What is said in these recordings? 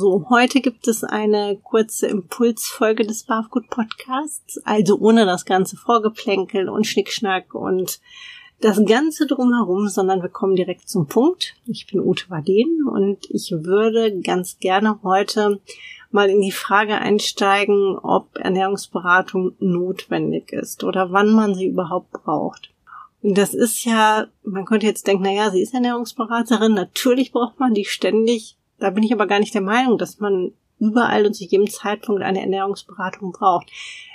So, heute gibt es eine kurze Impulsfolge des Barfgut Podcasts, also ohne das ganze Vorgeplänkel und Schnickschnack und das Ganze drumherum, sondern wir kommen direkt zum Punkt. Ich bin Ute Waden und ich würde ganz gerne heute mal in die Frage einsteigen, ob Ernährungsberatung notwendig ist oder wann man sie überhaupt braucht. Und das ist ja, man könnte jetzt denken, naja, sie ist Ernährungsberaterin, natürlich braucht man die ständig. Da bin ich aber gar nicht der Meinung, dass man überall und zu jedem Zeitpunkt eine Ernährungsberatung braucht.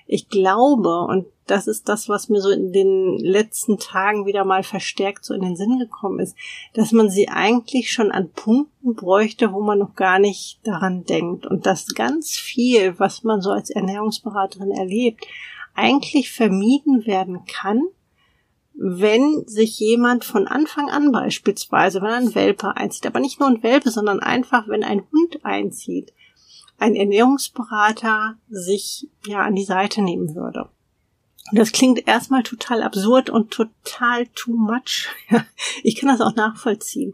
Ich glaube, und das ist das, was mir so in den letzten Tagen wieder mal verstärkt so in den Sinn gekommen ist, dass man sie eigentlich schon an Punkten bräuchte, wo man noch gar nicht daran denkt. Und dass ganz viel, was man so als Ernährungsberaterin erlebt, eigentlich vermieden werden kann, wenn sich jemand von Anfang an beispielsweise, wenn ein Welpe einzieht, aber nicht nur ein Welpe, sondern einfach, wenn ein Hund einzieht, ein Ernährungsberater sich ja an die Seite nehmen würde. Und das klingt erstmal total absurd und total too much. ich kann das auch nachvollziehen.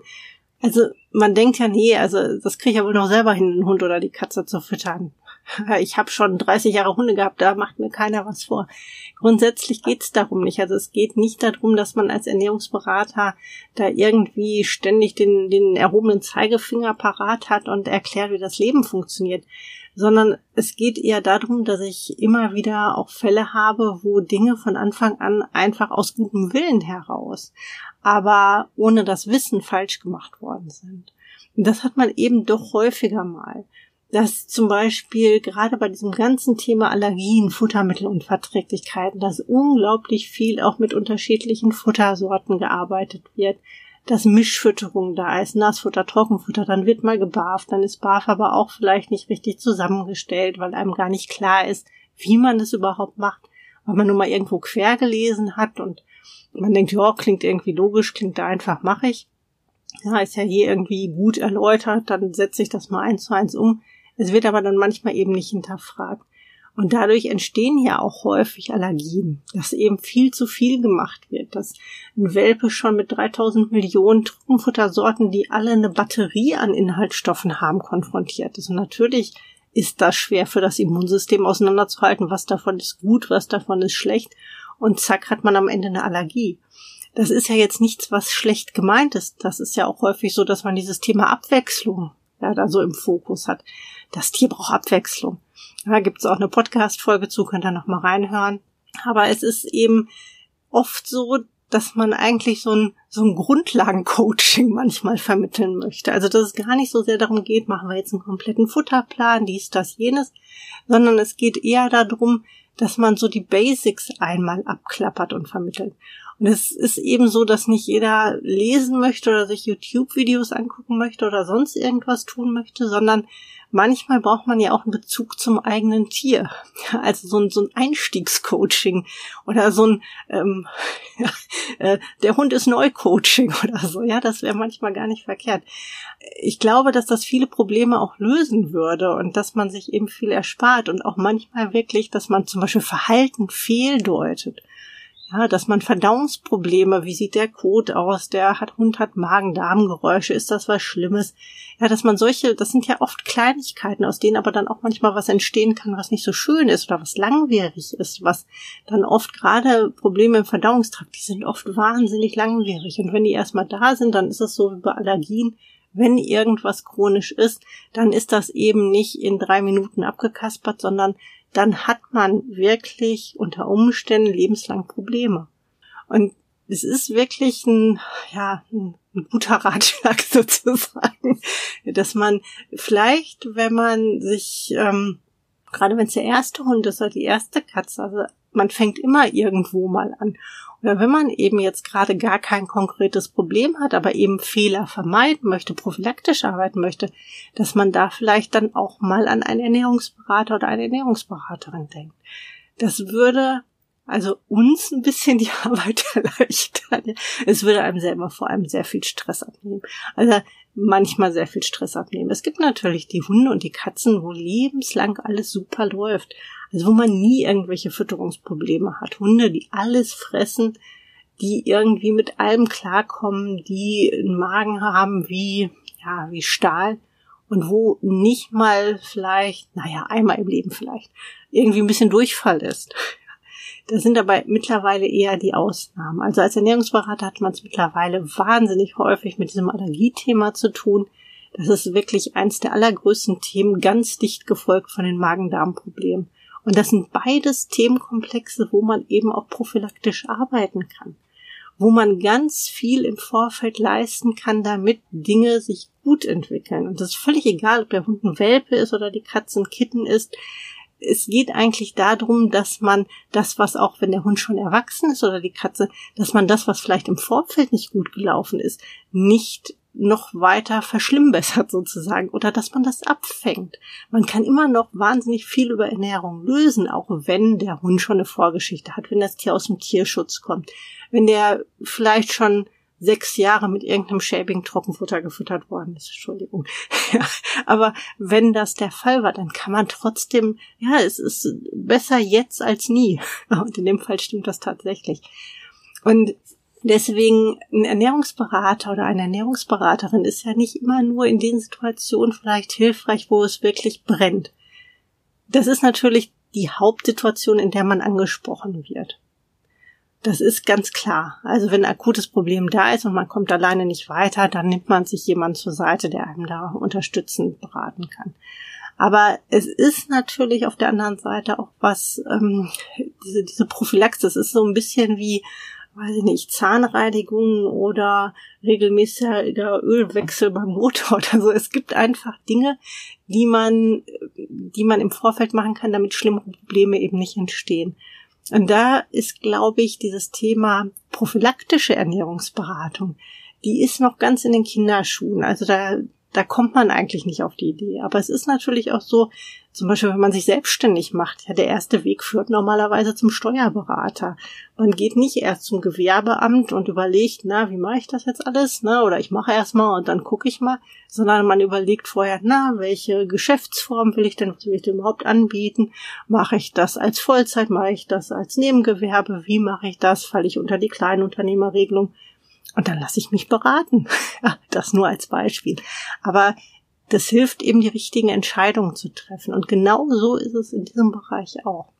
Also man denkt ja, nee, also das kriege ich ja wohl noch selber hin, den Hund oder die Katze zu füttern. Ich habe schon 30 Jahre Hunde gehabt, da macht mir keiner was vor. Grundsätzlich geht es darum nicht. Also es geht nicht darum, dass man als Ernährungsberater da irgendwie ständig den, den erhobenen Zeigefinger parat hat und erklärt, wie das Leben funktioniert, sondern es geht eher darum, dass ich immer wieder auch Fälle habe, wo Dinge von Anfang an einfach aus gutem Willen heraus, aber ohne das Wissen falsch gemacht worden sind. Und das hat man eben doch häufiger mal dass zum Beispiel gerade bei diesem ganzen Thema Allergien, Futtermittelunverträglichkeiten, dass unglaublich viel auch mit unterschiedlichen Futtersorten gearbeitet wird, dass Mischfütterung da ist, Nassfutter, Trockenfutter, dann wird mal gebarft, dann ist Barf aber auch vielleicht nicht richtig zusammengestellt, weil einem gar nicht klar ist, wie man das überhaupt macht, weil man nur mal irgendwo quer gelesen hat und man denkt, ja, klingt irgendwie logisch, klingt da einfach, mache ich. Ja, ist ja hier irgendwie gut erläutert, dann setze ich das mal eins zu eins um. Es wird aber dann manchmal eben nicht hinterfragt. Und dadurch entstehen ja auch häufig Allergien, dass eben viel zu viel gemacht wird, dass ein Welpe schon mit 3000 Millionen Trockenfuttersorten, die alle eine Batterie an Inhaltsstoffen haben, konfrontiert ist. Und natürlich ist das schwer für das Immunsystem auseinanderzuhalten, was davon ist gut, was davon ist schlecht. Und zack hat man am Ende eine Allergie. Das ist ja jetzt nichts, was schlecht gemeint ist. Das ist ja auch häufig so, dass man dieses Thema Abwechslung ja, da so im Fokus hat. Das Tier braucht Abwechslung. Da gibt's auch eine Podcast-Folge zu, könnt ihr noch mal reinhören. Aber es ist eben oft so, dass man eigentlich so ein, so ein Grundlagencoaching manchmal vermitteln möchte. Also, dass es gar nicht so sehr darum geht, machen wir jetzt einen kompletten Futterplan, dies, das, jenes, sondern es geht eher darum, dass man so die Basics einmal abklappert und vermittelt. Und es ist eben so, dass nicht jeder lesen möchte oder sich YouTube-Videos angucken möchte oder sonst irgendwas tun möchte, sondern manchmal braucht man ja auch einen Bezug zum eigenen Tier. Also so ein, so ein Einstiegscoaching oder so ein ähm, äh, der Hund ist Neu-Coaching oder so. Ja, das wäre manchmal gar nicht verkehrt. Ich glaube, dass das viele Probleme auch lösen würde und dass man sich eben viel erspart und auch manchmal wirklich, dass man zum Beispiel Verhalten fehldeutet ja, dass man Verdauungsprobleme, wie sieht der Kot aus, der hat, Hund hat Magen-Darm-Geräusche, ist das was Schlimmes? Ja, dass man solche, das sind ja oft Kleinigkeiten, aus denen aber dann auch manchmal was entstehen kann, was nicht so schön ist oder was langwierig ist, was dann oft gerade Probleme im Verdauungstrakt, die sind oft wahnsinnig langwierig. Und wenn die erstmal da sind, dann ist es so wie bei Allergien, wenn irgendwas chronisch ist, dann ist das eben nicht in drei Minuten abgekaspert, sondern dann hat man wirklich unter Umständen lebenslang Probleme. Und es ist wirklich ein, ja, ein, guter Ratschlag sozusagen, dass man vielleicht, wenn man sich, ähm, gerade wenn es der erste Hund ist oder die erste Katze, also man fängt immer irgendwo mal an. Oder wenn man eben jetzt gerade gar kein konkretes Problem hat, aber eben Fehler vermeiden möchte, prophylaktisch arbeiten möchte, dass man da vielleicht dann auch mal an einen Ernährungsberater oder eine Ernährungsberaterin denkt. Das würde also uns ein bisschen die Arbeit erleichtern. Es würde einem selber vor allem sehr viel Stress abnehmen. Also manchmal sehr viel Stress abnehmen. Es gibt natürlich die Hunde und die Katzen, wo lebenslang alles super läuft. Also wo man nie irgendwelche Fütterungsprobleme hat. Hunde, die alles fressen, die irgendwie mit allem klarkommen, die einen Magen haben wie, ja, wie Stahl und wo nicht mal vielleicht, naja, einmal im Leben vielleicht, irgendwie ein bisschen Durchfall ist. Das sind aber mittlerweile eher die Ausnahmen. Also als Ernährungsberater hat man es mittlerweile wahnsinnig häufig mit diesem Allergiethema zu tun. Das ist wirklich eins der allergrößten Themen, ganz dicht gefolgt von den Magen-Darm-Problemen. Und das sind beides Themenkomplexe, wo man eben auch prophylaktisch arbeiten kann. Wo man ganz viel im Vorfeld leisten kann, damit Dinge sich gut entwickeln. Und das ist völlig egal, ob der Hund ein Welpe ist oder die Katze ein Kitten ist es geht eigentlich darum, dass man das, was auch wenn der Hund schon erwachsen ist oder die Katze, dass man das, was vielleicht im Vorfeld nicht gut gelaufen ist, nicht noch weiter verschlimmbessert sozusagen oder dass man das abfängt. Man kann immer noch wahnsinnig viel über Ernährung lösen, auch wenn der Hund schon eine Vorgeschichte hat, wenn das Tier aus dem Tierschutz kommt, wenn der vielleicht schon sechs Jahre mit irgendeinem schäbigen Trockenfutter gefüttert worden ist. Entschuldigung. Ja, aber wenn das der Fall war, dann kann man trotzdem, ja, es ist besser jetzt als nie. Und in dem Fall stimmt das tatsächlich. Und deswegen ein Ernährungsberater oder eine Ernährungsberaterin ist ja nicht immer nur in den Situationen vielleicht hilfreich, wo es wirklich brennt. Das ist natürlich die Hauptsituation, in der man angesprochen wird. Das ist ganz klar. Also wenn ein akutes Problem da ist und man kommt alleine nicht weiter, dann nimmt man sich jemand zur Seite, der einem da unterstützend beraten kann. Aber es ist natürlich auf der anderen Seite auch was, ähm, diese, diese Prophylaxis ist so ein bisschen wie, weiß ich nicht, Zahnreinigung oder regelmäßiger Ölwechsel beim Motor oder so. Es gibt einfach Dinge, die man, die man im Vorfeld machen kann, damit schlimme Probleme eben nicht entstehen. Und da ist, glaube ich, dieses Thema prophylaktische Ernährungsberatung, die ist noch ganz in den Kinderschuhen. Also da, da kommt man eigentlich nicht auf die Idee. Aber es ist natürlich auch so, zum Beispiel, wenn man sich selbstständig macht, ja, der erste Weg führt normalerweise zum Steuerberater. Man geht nicht erst zum Gewerbeamt und überlegt, na, wie mache ich das jetzt alles, ne? Oder ich mache erst mal und dann gucke ich mal, sondern man überlegt vorher, na, welche Geschäftsform will ich denn, will ich denn überhaupt anbieten? Mache ich das als Vollzeit, mache ich das als Nebengewerbe, wie mache ich das? Falle ich unter die Kleinunternehmerregelung? Und dann lasse ich mich beraten. das nur als Beispiel. Aber das hilft eben die richtigen Entscheidungen zu treffen. Und genau so ist es in diesem Bereich auch.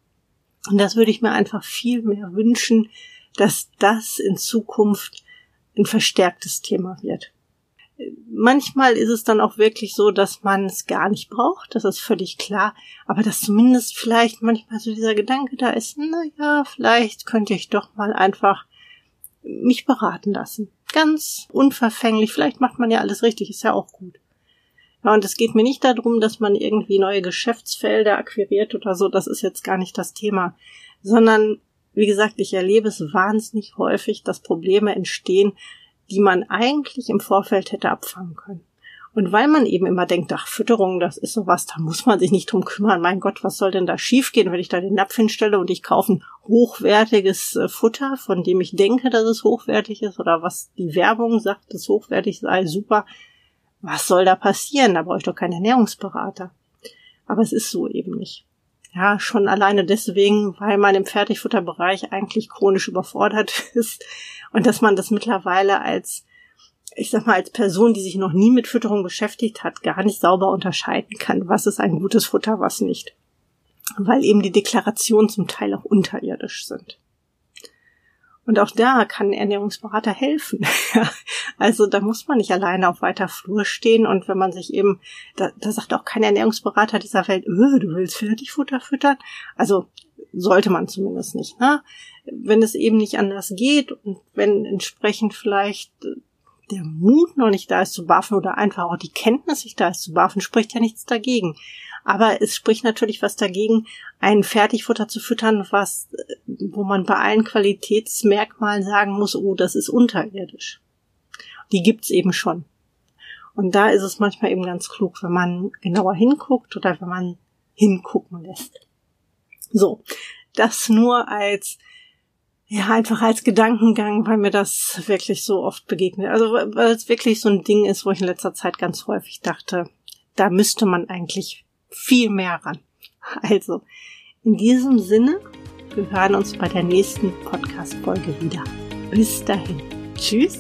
Und das würde ich mir einfach viel mehr wünschen, dass das in Zukunft ein verstärktes Thema wird. Manchmal ist es dann auch wirklich so, dass man es gar nicht braucht, das ist völlig klar, aber dass zumindest vielleicht manchmal so dieser Gedanke da ist, na ja, vielleicht könnte ich doch mal einfach mich beraten lassen. Ganz unverfänglich, vielleicht macht man ja alles richtig, ist ja auch gut. Ja, und es geht mir nicht darum, dass man irgendwie neue Geschäftsfelder akquiriert oder so, das ist jetzt gar nicht das Thema, sondern wie gesagt, ich erlebe es wahnsinnig häufig, dass Probleme entstehen, die man eigentlich im Vorfeld hätte abfangen können. Und weil man eben immer denkt, ach, Fütterung, das ist sowas, da muss man sich nicht drum kümmern. Mein Gott, was soll denn da schiefgehen, wenn ich da den Napf hinstelle und ich kaufe ein hochwertiges äh, Futter, von dem ich denke, dass es hochwertig ist oder was die Werbung sagt, dass hochwertig sei, super was soll da passieren? Da brauche ich doch keinen Ernährungsberater. Aber es ist so eben nicht. Ja, schon alleine deswegen, weil man im Fertigfutterbereich eigentlich chronisch überfordert ist und dass man das mittlerweile als, ich sag mal, als Person, die sich noch nie mit Fütterung beschäftigt hat, gar nicht sauber unterscheiden kann, was ist ein gutes Futter, was nicht. Weil eben die Deklarationen zum Teil auch unterirdisch sind. Und auch da kann Ernährungsberater helfen. also da muss man nicht alleine auf weiter Flur stehen. Und wenn man sich eben, da, da sagt auch kein Ernährungsberater dieser Welt, öh, du willst Fertigfutter füttern. Also sollte man zumindest nicht. Ne? Wenn es eben nicht anders geht und wenn entsprechend vielleicht der Mut noch nicht da ist zu buffen oder einfach auch die Kenntnis nicht da ist zu buffen, spricht ja nichts dagegen. Aber es spricht natürlich was dagegen, ein Fertigfutter zu füttern, was, wo man bei allen Qualitätsmerkmalen sagen muss, oh, das ist unterirdisch. Die gibt's eben schon. Und da ist es manchmal eben ganz klug, wenn man genauer hinguckt oder wenn man hingucken lässt. So, das nur als ja, einfach als Gedankengang, weil mir das wirklich so oft begegnet. Also weil es wirklich so ein Ding ist, wo ich in letzter Zeit ganz häufig dachte, da müsste man eigentlich viel mehr ran. Also, in diesem Sinne, wir hören uns bei der nächsten Podcast-Folge wieder. Bis dahin. Tschüss.